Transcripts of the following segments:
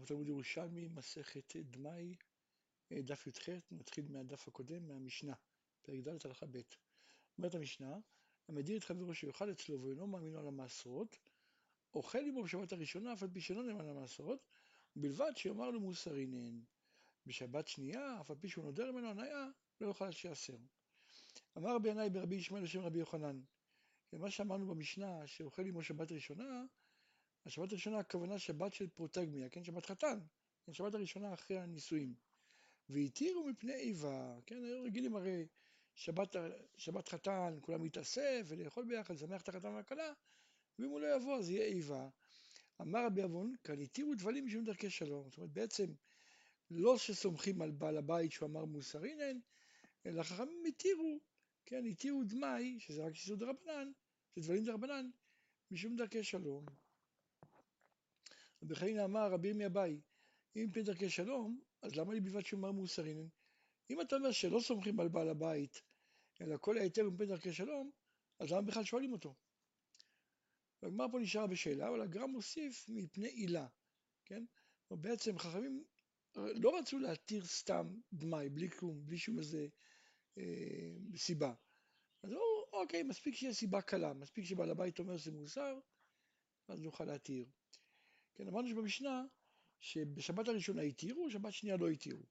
אנחנו בתלמוד ירושלמי, מסכת דמאי, דף י"ח, נתחיל מהדף הקודם, מהמשנה, פרק ד' הלכה ב'. אומרת המשנה, המדיר את חברו שיאכל אצלו ואינו מאמין על המעשרות, אוכל עמו בשבת הראשונה, אף על פי שאינו נאמן על המעשרות, ובלבד שיאמר לו מוסרינן. בשבת שנייה, אף על פי שהוא נודר ממנו הניה, לא יוכל שיעשר. אמר רבי ינאי ברבי ישמעאל בשם רבי יוחנן, מה שאמרנו במשנה, שאוכל עמו שבת ראשונה, השבת הראשונה הכוונה שבת של פרוטגמיה, כן, שבת חתן, כן, שבת הראשונה אחרי הנישואים. והתירו מפני איבה, כן, היו רגילים הרי שבת, שבת חתן, כולם להתאסף ולאכול ביחד, לשמח את החתן והכלה, ואם הוא לא יבוא אז יהיה איבה. אמר רבי אבון, כאן התירו דבלים משום דרכי שלום, זאת אומרת בעצם לא שסומכים על בעל הבית שהוא אמר מוסרינן, אלא חכמים התירו, כן, התירו דמאי, שזה רק איסור דרבנן, זה דבלים דרבנן, משום דרכי שלום. חנינא אמר רבי ירמיה אביי, אם מפני דרכי שלום, אז למה לי בלבד שאומר מוסרינן? אם אתה אומר שלא סומכים על בעל הבית, אלא כל ההיתר מפני דרכי שלום, אז למה בכלל שואלים אותו? והגמר פה נשאר בשאלה, אבל הגרם מוסיף מפני עילה, כן? בעצם חכמים לא רצו להתיר סתם דמאי, בלי כלום, בלי שום איזה אה, סיבה. אז לא, אוקיי, מספיק שיהיה סיבה קלה, מספיק שבעל הבית אומר שזה מוסר, אז נוכל להתיר. כן, אמרנו שבמשנה, שבשבת הראשונה התירו, בשבת שנייה לא התירו.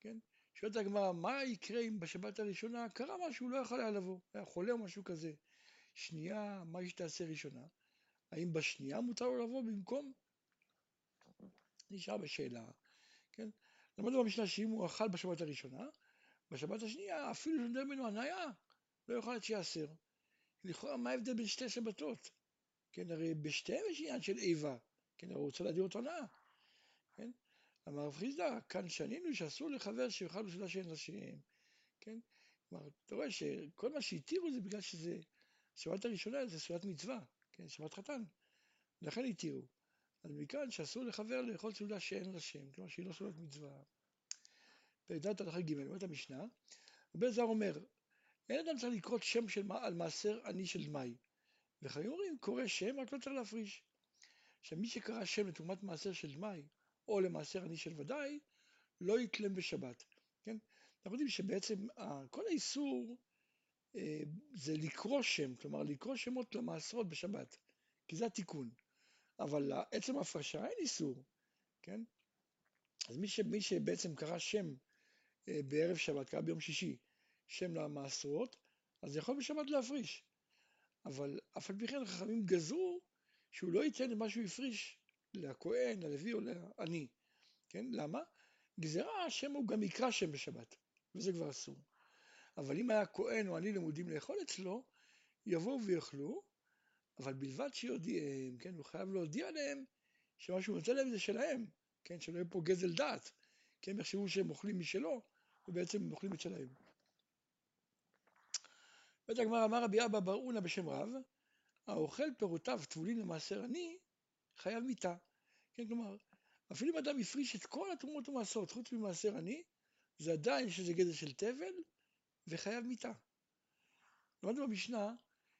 כן? שואלת הגמרא, מה יקרה אם בשבת הראשונה קרה משהו, לא יכול היה לבוא, היה חולה או משהו כזה. שנייה, מה יש תעשה ראשונה? האם בשנייה מותר לו לבוא במקום? נשאר בשאלה, כן? למדנו במשנה שאם הוא אכל בשבת הראשונה, בשבת השנייה, אפילו שנדבר ממנו הניה, לא יוכל עד שיעשר. לכאורה, מה ההבדל בין שתי שבתות? כן, הרי בשתיהן יש עניין של איבה. כן, הוא רוצה להדיר אותו נאה, כן? אמר רב חיסדא, כאן שנינו שאסור לחבר שיאכל בסעודה שאין לשם, כן? כלומר, אתה רואה שכל מה שהתירו זה בגלל שזה, שבת הראשונה זה סעודת מצווה, כן? שבת חתן, לכן התירו. אז מכאן שאסור לחבר לאכול סעודה שאין לשם, כלומר שהיא לא סעודת מצווה. ד' הלכה ג', אומרת המשנה, רבי זר אומר, אין אדם צריך לקרוא שם של, על מעשר עני של דמאי. וחיים אומרים, קורא שם, רק לא צריך להפריש. שמי שקרא שם לתרומת מעשר של דמאי, או למעשר עני של ודאי, לא יתלם בשבת. כן? אנחנו יודעים שבעצם כל האיסור אה, זה לקרוא שם, כלומר לקרוא שמות למעשרות בשבת, כי זה התיקון. אבל עצם ההפרשה אין איסור, כן? אז מי, ש, מי שבעצם קרא שם אה, בערב שבת, קרא ביום שישי, שם למעשרות, אז יכול בשבת להפריש. אבל אף על פי כן חכמים גזרו שהוא לא ייתן למה שהוא הפריש לכהן, ללוי או לעני. כן? למה? גזירה השם הוא גם יקרא שם בשבת, וזה כבר אסור. אבל אם היה כהן או עני למודים לאכול אצלו, יבואו ויאכלו, אבל בלבד שיודיעם, כן? הוא חייב להודיע להם שמה שהוא נותן להם זה שלהם, כן? שלא יהיה פה גזל דעת, כן? הם יחשבו שהם אוכלים משלו, ובעצם הם אוכלים את שלהם. בית הגמרא אמר רבי אבא בר אונה בשם רב, האוכל פירותיו טבולים למעשר עני, חייב מיתה. כן, כלומר, אפילו אם אדם הפריש את כל התרומות ומעשרות חוץ ממעשר עני, זה עדיין שזה גזל של תבל וחייב מיתה. למדנו במשנה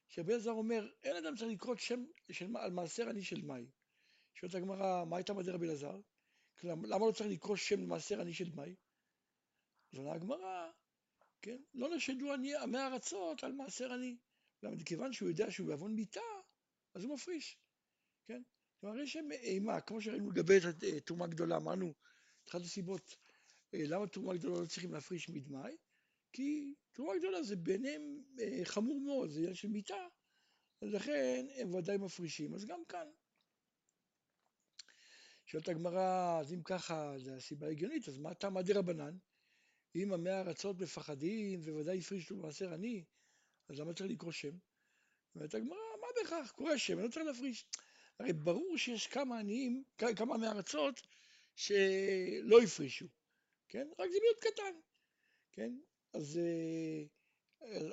שרבי אלעזר אומר, אין אדם צריך לקרוא שם של, על מעשר עני של מאי. שואלת הגמרא, מה הייתה בדרך רבי אלעזר? למה לא צריך לקרוא שם למעשר עני של מאי? אז עונה הגמרא, כן, לא נשדו עמי ארצות על מעשר עני. למה? מכיוון שהוא יודע שהוא בעוון מיתה, אז הוא מפריש, כן? כלומר, יש שם אימה, כמו שראינו לגבי תרומה גדולה, אמרנו, אחת הסיבות אה, למה תרומה גדולה לא צריכים להפריש מדמאי, כי תרומה גדולה זה בעיניהם אה, חמור מאוד, זה עניין של מיתה, ולכן הם ודאי מפרישים, אז גם כאן. שואלת הגמרא, אז אם ככה, זו הסיבה הגיונית, אז מה טעם דה רבנן? אם עמי הארצות מפחדים וודאי הפרישו מעשר עני, אז למה צריך לקרוא שם? אומרת הגמרא, מה בכך? קורא שם, לא צריך להפריש. הרי ברור שיש כמה עניים, כמה מארצות שלא הפרישו, כן? רק זה מיעוט קטן, כן? אז, אה,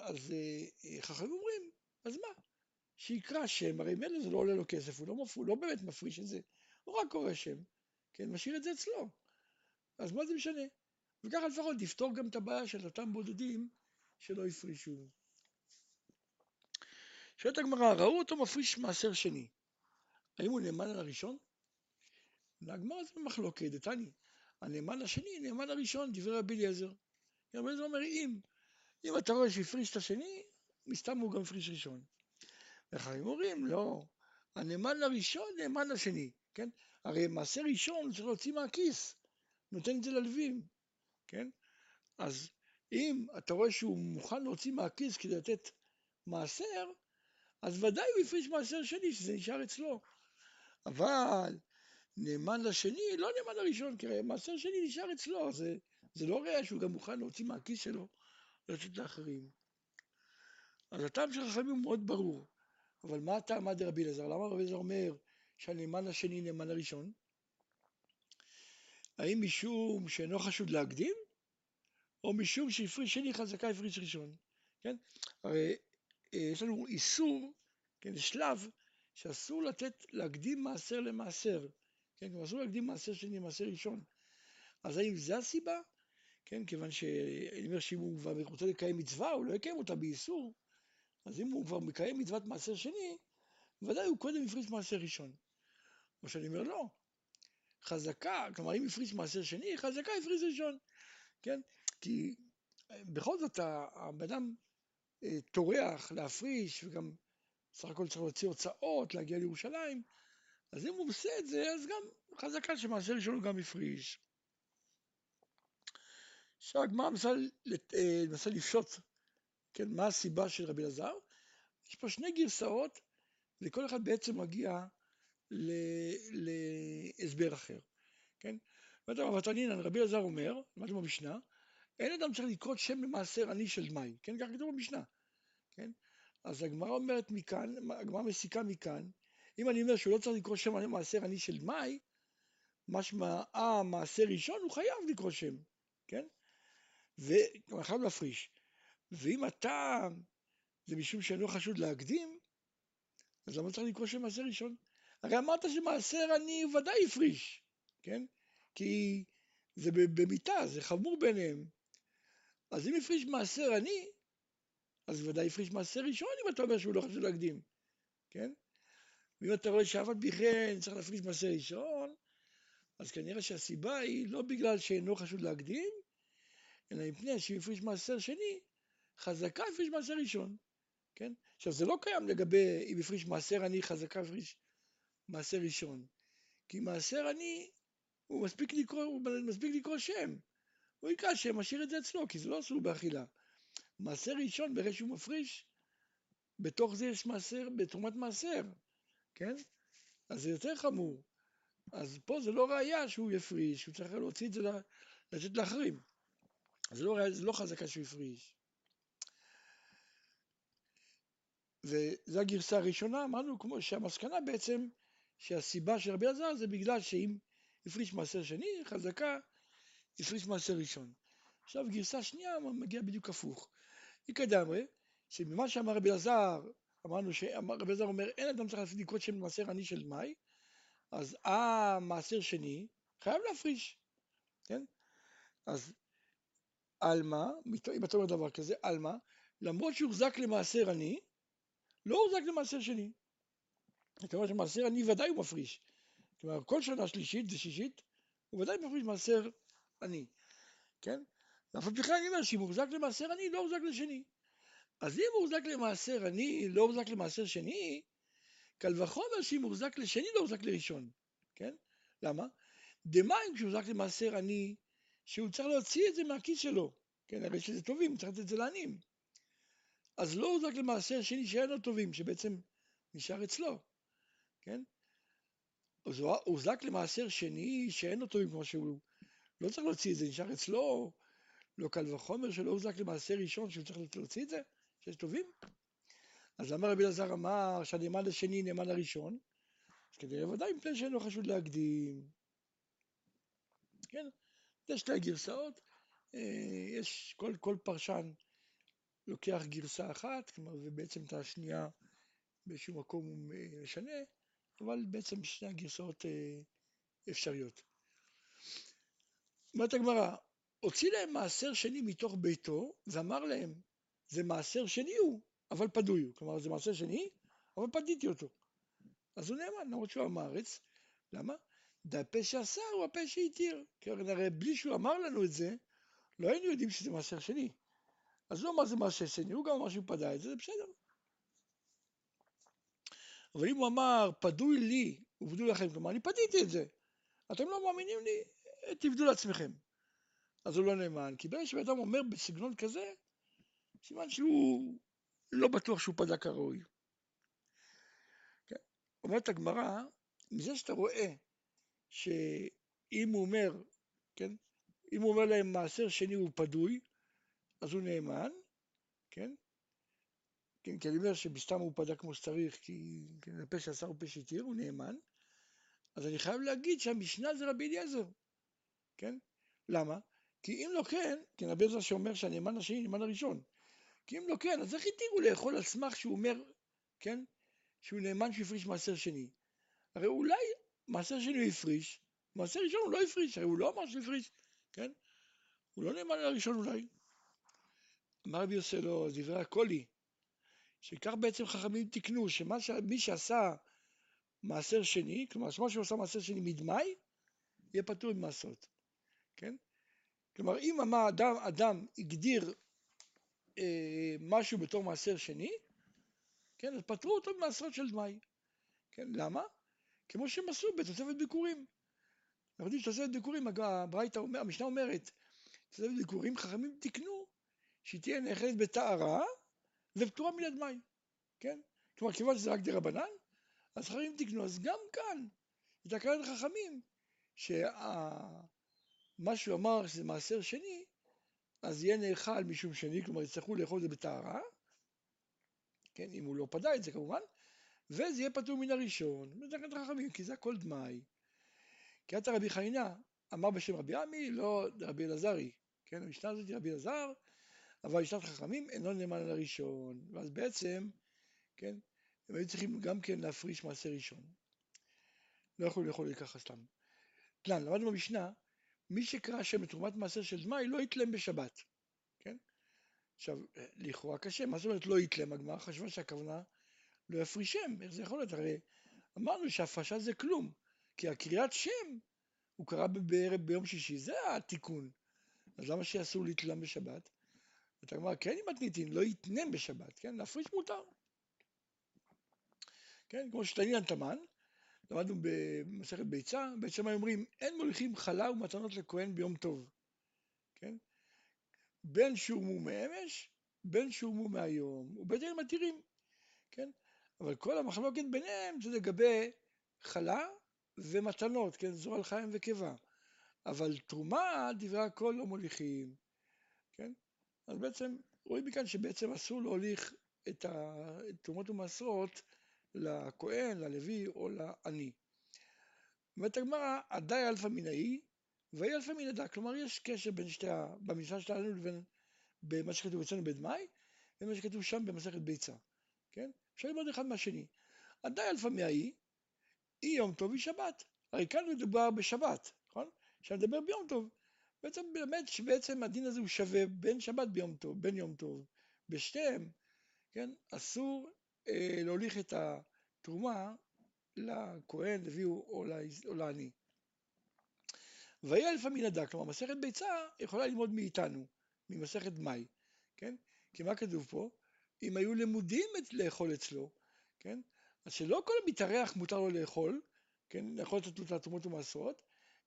אז אה, חכמים אומרים, אז מה? שיקרא שם, הרי מילא זה לא עולה לו כסף, הוא לא, מפ... הוא לא באמת מפריש את זה, הוא רק קורא שם, כן? משאיר את זה אצלו. אז מה זה משנה? וככה לפחות יפתור גם את הבעיה של אותם בודדים שלא הפרישו. שואלת הגמרא, ראו אותו מפריש מעשר שני, האם הוא נאמן על הראשון? הגמרא זה מחלוקת, דתני, הנאמן השני, נאמן הראשון, דברי רבי אליעזר. רבי אליעזר אומר, אם, אם אתה רואה שהפריש את השני, מסתם הוא גם הפריש ראשון. וחיים אומרים, לא, הנאמן הראשון, נאמן השני, כן? הרי מעשה ראשון צריך להוציא מהכיס, נותן את זה ללווים, כן? אז אם אתה רואה שהוא מוכן להוציא מהכיס כדי לתת מעשר, אז ודאי הוא הפריש מעשר שני, שזה נשאר אצלו. אבל נאמן לשני, לא נאמן לראשון, כי מעשר שני נשאר אצלו, זה, זה לא ראייה שהוא גם מוכן להוציא מהכיס שלו ולתת לאחרים. אז הטעם של חכמים הוא מאוד ברור. אבל מה הטעם עד רבי אליעזר? למה רבי אליעזר אומר שהנאמן השני נאמן הראשון? האם משום שאינו חשוד להקדים, או משום שהפריש שני חזקה הפריש ראשון? כן? הרי יש לנו איסור, כן, שלב שאסור לתת, להקדים מעשר למעשר, כן, אסור להקדים מעשר שני למעשר ראשון. אז האם זה הסיבה? כן, כיוון שאני אומר שאם הוא כבר רוצה לקיים מצווה, הוא לא יקיים אותה באיסור, אז אם הוא כבר מקיים מצוות מעשר שני, ודאי הוא קודם הפריש מעשר ראשון. או שאני אומר לא, חזקה, כלומר אם הפריש מעשר שני, חזקה הפריש ראשון, כן? כי אה, בכל זאת הבן אדם אה, טורח להפריש, וגם סך הכל צריך להוציא הוצאות, להגיע לירושלים, אז אם הוא עושה את זה, אז גם חזקה שמעשר ראשון הוא גם הפריש. עכשיו הגמרא מנסה אה, לפשוט כן, מה הסיבה של רבי אלעזר? יש פה שני גרסאות, וכל אחד בעצם מגיע להסבר אחר, כן? ותנינן, רבי אלעזר אומר, למדנו במשנה, אין אדם צריך לקרוא שם למעשר עני של דמאי, כן? כך כתוב במשנה, כן? אז הגמרא אומרת מכאן, הגמרא מסיקה מכאן, אם אני אומר שהוא לא צריך לקרוא שם מעשר עני של דמאי, משמע, אה, מעשר ראשון, הוא חייב לקרוא שם, כן? וכלומר, חייב להפריש. ואם הטעם זה משום שאינו חשוד להקדים, אז למה צריך לקרוא שם מעשר ראשון? הרי אמרת שמעשר אני ודאי הפריש, כן? כי זה במיתה, זה חמור ביניהם. אז אם הפריש מעשר אני, אז ודאי הפריש מעשר ראשון אם אתה אומר שהוא לא חשוד להקדים, כן? ואם אתה רואה שאף על פי כן צריך להפריש מעשר ראשון, אז כנראה שהסיבה היא לא בגלל שאינו חשוד להקדים, אלא מפני שאם הפריש מעשר שני, חזקה הפריש מעשר ראשון, כן? עכשיו זה לא קיים לגבי אם הפריש מעשר עני חזקה הפריש מעשר ראשון, כי מעשר עני הוא מספיק לקרוא, הוא מספיק לקרוא שם, הוא יקרא שם, משאיר את זה אצלו, כי זה לא אסור באכילה. מעשר ראשון, ברגע שהוא מפריש, בתוך זה יש מעשר, בתרומת מעשר, כן? אז זה יותר חמור. אז פה זה לא ראייה שהוא יפריש, הוא צריך להוציא את זה, לתת לאחרים. זה לא, ראייה, זה לא חזקה שהוא יפריש. וזו הגרסה הראשונה, אמרנו כמו שהמסקנה בעצם שהסיבה של רבי אלעזר זה בגלל שאם הפריש מעשר שני, חזקה, הפריש מעשר ראשון. עכשיו גרסה שנייה מגיעה בדיוק הפוך. היא כדאמרי, שממה שאמר רבי אלעזר, אמרנו שרבי אלעזר אומר אין אדם צריך לקרוא שם מעשר עני של מאי, אז אה מעשר שני חייב להפריש, כן? אז עלמא, אם אתה אומר דבר כזה, עלמא, למרות שהוחזק למעשר עני, לא הוחזק למעשר שני. זאת אומרת שמעשר עני ודאי הוא מפריש. כלומר, כל שנה שלישית זה שישית, הוא ודאי מפריש מעשר עני, כן? ואף פי כן אני אומר שאם הוא הוחזק למעשר עני, לא הוחזק לשני. אז אם הוא הוחזק למעשר עני, לא הוחזק למעשר שני, קל וחומר שאם הוא הוחזק לשני, לא הוחזק לראשון, כן? למה? דמים כשהוא הוחזק למעשר עני, שהוא צריך להוציא את זה מהכיס שלו, כן? הרי שזה טובים, צריך לתת את זה לעניים. אז לא הוזק למעשר שני שאין לו טובים, שבעצם נשאר אצלו, כן? אז הוא הוזק למעשר שני שאין לו טובים, כמו שהוא לא צריך להוציא את זה, נשאר אצלו, לא קל וחומר שלא הוזק למעשר ראשון שהוא צריך להוציא את זה, שיש טובים. אז למה רבי אלעזר אמר שהנאמן השני נאמן הראשון? אז כדי ודאי מפני שאין לו חשוד להקדים. כן, זה שתי הגרסאות, אה, יש כל, כל פרשן לוקח גרסה אחת, כלומר, ובעצם את השנייה באיזשהו מקום הוא משנה, אבל בעצם שני הגרסאות אה, אפשריות. אומרת הגמרא, הוציא להם מעשר שני מתוך ביתו, ואמר להם, זה מעשר שני הוא, אבל פדוי הוא. כלומר, זה מעשר שני, אבל פדיתי אותו. אז הוא נאמן, למרות שהוא עם הארץ. למה? והפה שעשה הוא הפה שהתיר. כן, הרי בלי שהוא אמר לנו את זה, לא היינו יודעים שזה מעשר שני. אז לא אמר זה מעשר שני, הוא גם אמר שהוא פדה את זה, זה בסדר. אבל אם הוא אמר, פדוי לי ופדו לכם, כלומר, אני פדיתי את זה, אתם לא מאמינים לי, תבדו לעצמכם. אז הוא לא נאמן, כי ברגע שבן אדם אומר בסגנון כזה, סימן שהוא לא בטוח שהוא פדה כראוי. כן? אומרת הגמרא, מזה שאתה רואה שאם הוא אומר, כן, אם הוא אומר להם מעשר שני הוא פדוי, אז הוא נאמן, כן? כן, כי אני אומר שבסתם הוא פדה כמו שצריך, כי כן, הפה שעשה הוא פה שהתיר, הוא נאמן. אז אני חייב להגיד שהמשנה זה רבי אליעזר, כן? למה? כי אם לא כן, כן רבי אליעזר שאומר שהנאמן השני נאמן הראשון. כי אם לא כן, אז איך התירו לאכול על סמך שהוא אומר, כן? שהוא נאמן שהוא הפריש מעשר שני. הרי אולי מעשר שני הוא הפריש, מעשר ראשון הוא לא הפריש, הרי הוא לא אמר שהוא הפריש, כן? הוא לא נאמן לראשון אולי. אמר רבי יוסי לו, דברי הקולי, שכך בעצם חכמים תיקנו, שמי שעשה מעשר שני, כלומר, שמה שהוא עשה מעשר שני מדמאי, יהיה פטור ממעשרות, כן? כלומר, אם אמר אדם, אדם הגדיר אה, משהו בתור מעשר שני, כן, אז פטרו אותו ממעשרות של דמאי, כן, למה? כמו שהם עשו בתוספת ביקורים. אנחנו יודעים שתוספת ביקורים, הברייתא, המשנה אומרת, תוספת ביקורים, חכמים תיקנו שהיא תהיה נאכלת בטהרה ופטורה מן הדמאי, כן? כלומר, כיוון שזה רק דה רבנן, אז חכמים תקנו, אז גם כאן, את הקראת החכמים, שמה שהוא אמר שזה מעשר שני, אז יהיה נאכל משום שני, כלומר יצטרכו לאכול את זה בטהרה, כן, אם הוא לא פדה את זה כמובן, וזה יהיה פטור מן הראשון, מתקנת חכמים, כי זה הכל דמאי. כי עתה רבי חיינה אמר בשם רבי עמי, לא רבי אלעזרי, כן, המשנה הזאת היא רבי אלעזר, אבל ישנת חכמים אינו נאמן על הראשון, ואז בעצם, כן, הם היו צריכים גם כן להפריש מעשה ראשון. לא יכולו לאכול ככה סתם. תלן, למדנו במשנה, מי שקרא השם לתרומת מעשר של דמאי לא יתלם בשבת, כן? עכשיו, לכאורה קשה, מה זאת אומרת לא יתלם? הגמרא חשבה שהכוונה לא יפרישם, איך זה יכול להיות? הרי אמרנו שהפרשה זה כלום, כי הקריאת שם הוא קרא בערב ביום שישי, זה התיקון. אז למה שיעשו להתלם בשבת? אתה אומר, כן עם מתניתין, לא יתנם בשבת, כן? להפריש מותר. כן, כמו שתנין תמן, למדנו במסכת ביצה, בעצם אומרים, אין מוליכים חלה ומתנות לכהן ביום טוב, כן? בין שהומו מאמש, בין שהומו מהיום, ובדין מתירים, כן? אבל כל המחלוקת ביניהם זה לגבי חלה ומתנות, כן? זו על חיים וקיבה. אבל תרומה, דברי הכל לא מוליכים, כן? אז בעצם רואים מכאן שבעצם אסור להוליך את התרומות ומעשרות לכהן, ללוי או לעני. אומרת הגמרא, הדא ילפא מן האי והאי ילפא מן הדא. כלומר, יש קשר בין שתי ה... במשנה שלנו לבין במה שכתוב אצלנו בדמאי, ומה שכתוב שם במסכת ביצה. כן? אפשר ללמוד אחד מהשני. הדא ילפא מהאי, היא יום טוב היא שבת. הרי כאן מדובר בשבת, נכון? אפשר לדבר ביום טוב. בעצם באמת שבעצם הדין הזה הוא שווה בין שבת ביום טוב, בין יום טוב. בשתיהם, כן, אסור להוליך את התרומה לכהן, לוי או לעני. לפעמים הדק, כלומר מסכת ביצה יכולה ללמוד מאיתנו, ממסכת מאי, כן? כי מה כתוב פה? אם היו למודים את לאכול אצלו, כן? אז שלא כל המתארח מותר לו לאכול, כן? לאכול את התרומות ומעשרות,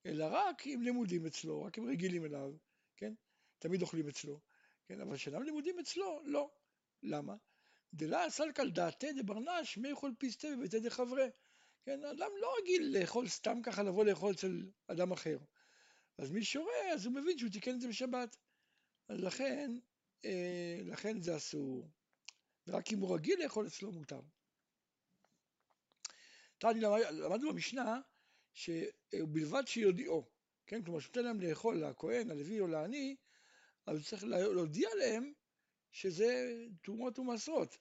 אלא רק אם לימודים אצלו, רק אם רגילים אליו, כן? תמיד אוכלים אצלו, כן? אבל שאינם לימודים אצלו, לא. למה? דלה סלקא דעתי דברנש מי יכול פיסטה בביתי דחברי. כן, אדם לא רגיל לאכול סתם ככה, לבוא לאכול אצל אדם אחר. אז מי שרואה, אז הוא מבין שהוא תיקן את זה בשבת. אז לכן, אה, לכן זה אסור. ורק אם הוא רגיל לאכול אצלו מותר. תני למדנו במשנה שבלבד שיודיעו, כן, כלומר שנותן להם לאכול לכהן, הלוי או לעני, אז הוא צריך להודיע להם שזה תרומות ומעשרות,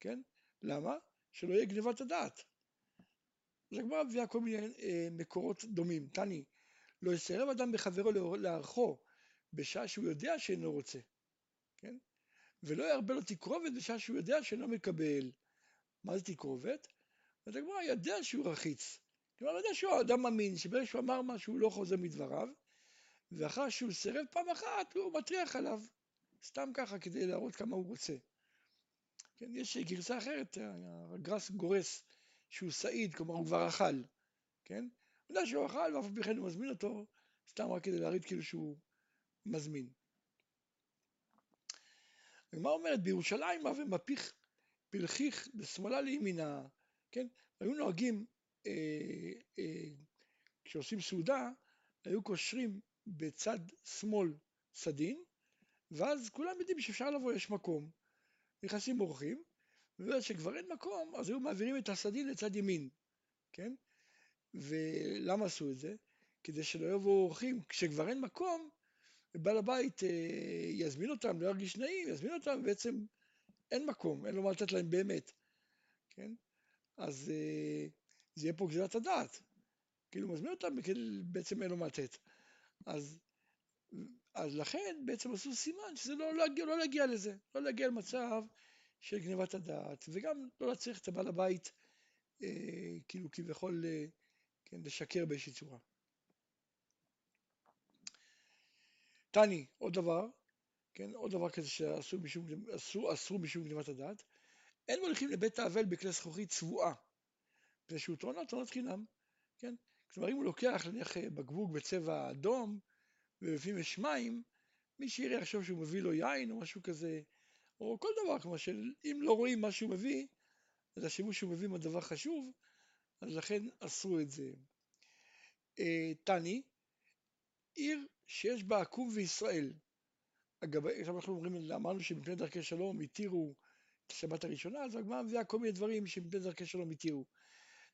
כן? למה? שלא יהיה גניבת הדעת. אז הגמרא מביאה כל מיני אה, מקורות דומים. תני, לא יסרב אדם בחברו לארחו בשעה שהוא יודע שאינו רוצה, כן? ולא ירבה לו תקרובת בשעה שהוא יודע שאינו מקבל. מה זה תקרובת? אז הגמרא יודע שהוא רחיץ, כלומר, יודע שהוא אדם אמין, שברגע שהוא אמר משהו הוא לא חוזר מדבריו, ואחר שהוא סירב פעם אחת הוא מטריח עליו, סתם ככה כדי להראות כמה הוא רוצה. כן, יש גרסה אחרת, הגרס גורס שהוא סעיד, כלומר הוא כבר אכל, כן? הוא יודע שהוא אכל ואף על כן הוא מזמין אותו, סתם רק כדי להראות כאילו שהוא מזמין. הגמרא אומרת, בירושלים הווה מפיך פלחיך בשמאלה לימינה, כן? היו נוהגים, אה, אה, כשעושים סעודה, היו קושרים בצד שמאל סדין, ואז כולם יודעים שאפשר לבוא, יש מקום. נכנסים אורחים, וכשכבר אין מקום, אז היו מעבירים את הסדין לצד ימין, כן? ולמה עשו את זה? כדי שלא יבואו אורחים, כשכבר אין מקום, בעל הבית אה, יזמין אותם, לא ירגיש נעים, יזמין אותם, ובעצם אין מקום, אין לו מה לתת להם באמת, כן? אז אה, זה יהיה פה גזירת הדעת, כאילו מזמין אותם, בעצם אין לו מה לתת. אז, אז לכן בעצם עשו סימן שזה לא, לא, לא להגיע לזה, לא להגיע למצב של גניבת הדעת, וגם לא להצריך את הבעל הבית, אה, כאילו כביכול, אה, כן, לשקר באיזושהי צורה. תני, עוד דבר, כן, עוד דבר כזה שאסור משום, אסור, אסור משום גניבת הדעת, אין מוליכים לבית האבל בכלי זכוכית צבועה, מפני שהוא טעונה טעונות חינם, כן? כלומר אם הוא לוקח נניח בקבוק בצבע אדום ובפנים יש מים, מי שיראה יחשוב שהוא מביא לו יין או משהו כזה, או כל דבר, כמו שאם לא רואים מה שהוא מביא, אז השימוש שהוא מביא הוא דבר חשוב, אז לכן אסרו את זה. אה, תני, עיר שיש בה עקום וישראל. אגב, עכשיו אנחנו אומרים, אמרנו שמפני דרכי שלום התירו את השבת הראשונה, אז הגמרא מביאה כל מיני דברים שמפני דרכי שלום התירו.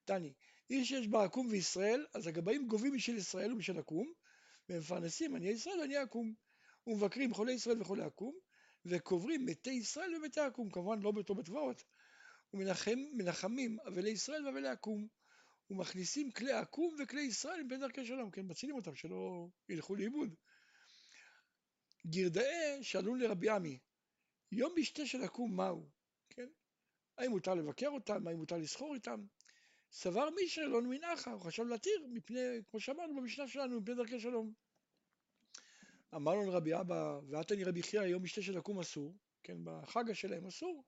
תני, עיר שיש בה עקום וישראל, אז הגבאים גובים משל ישראל ומשל עקום, ומפרנסים עניי ישראל ועניי עקום, ומבקרים חולי ישראל וחולי עקום, וקוברים מתי ישראל ומתי עקום, כמובן לא באותו בית קברות, ומנחמים אבלי ישראל ואבלי עקום, ומכניסים כלי עקום וכלי ישראל מפני דרכי שלום, כן, מצילים אותם שלא ילכו לאיבוד. גרדאי שאלו לרבי עמי, יום משתה של עקום מהו? כן? האם מותר לבקר אותם? האם מותר לסחור איתם? סבר מישר לא מנחה, הוא חשב להתיר מפני, כמו שאמרנו במשנה שלנו, מפני דרכי שלום. אמר לו רבי אבא, ועתני רבי חייא, יום משתה של עקום אסור, כן, בחגה שלהם אסור.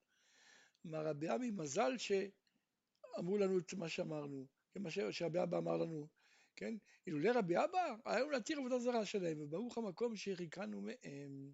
אמר רבי עמי, מזל שאמרו לנו את מה שאמרנו, כן, מה שרבי אבא אמר לנו, כן, אילולא רבי אבא, היה לנו להתיר עבודה זרה שלהם, וברוך המקום שהרחיקנו מהם.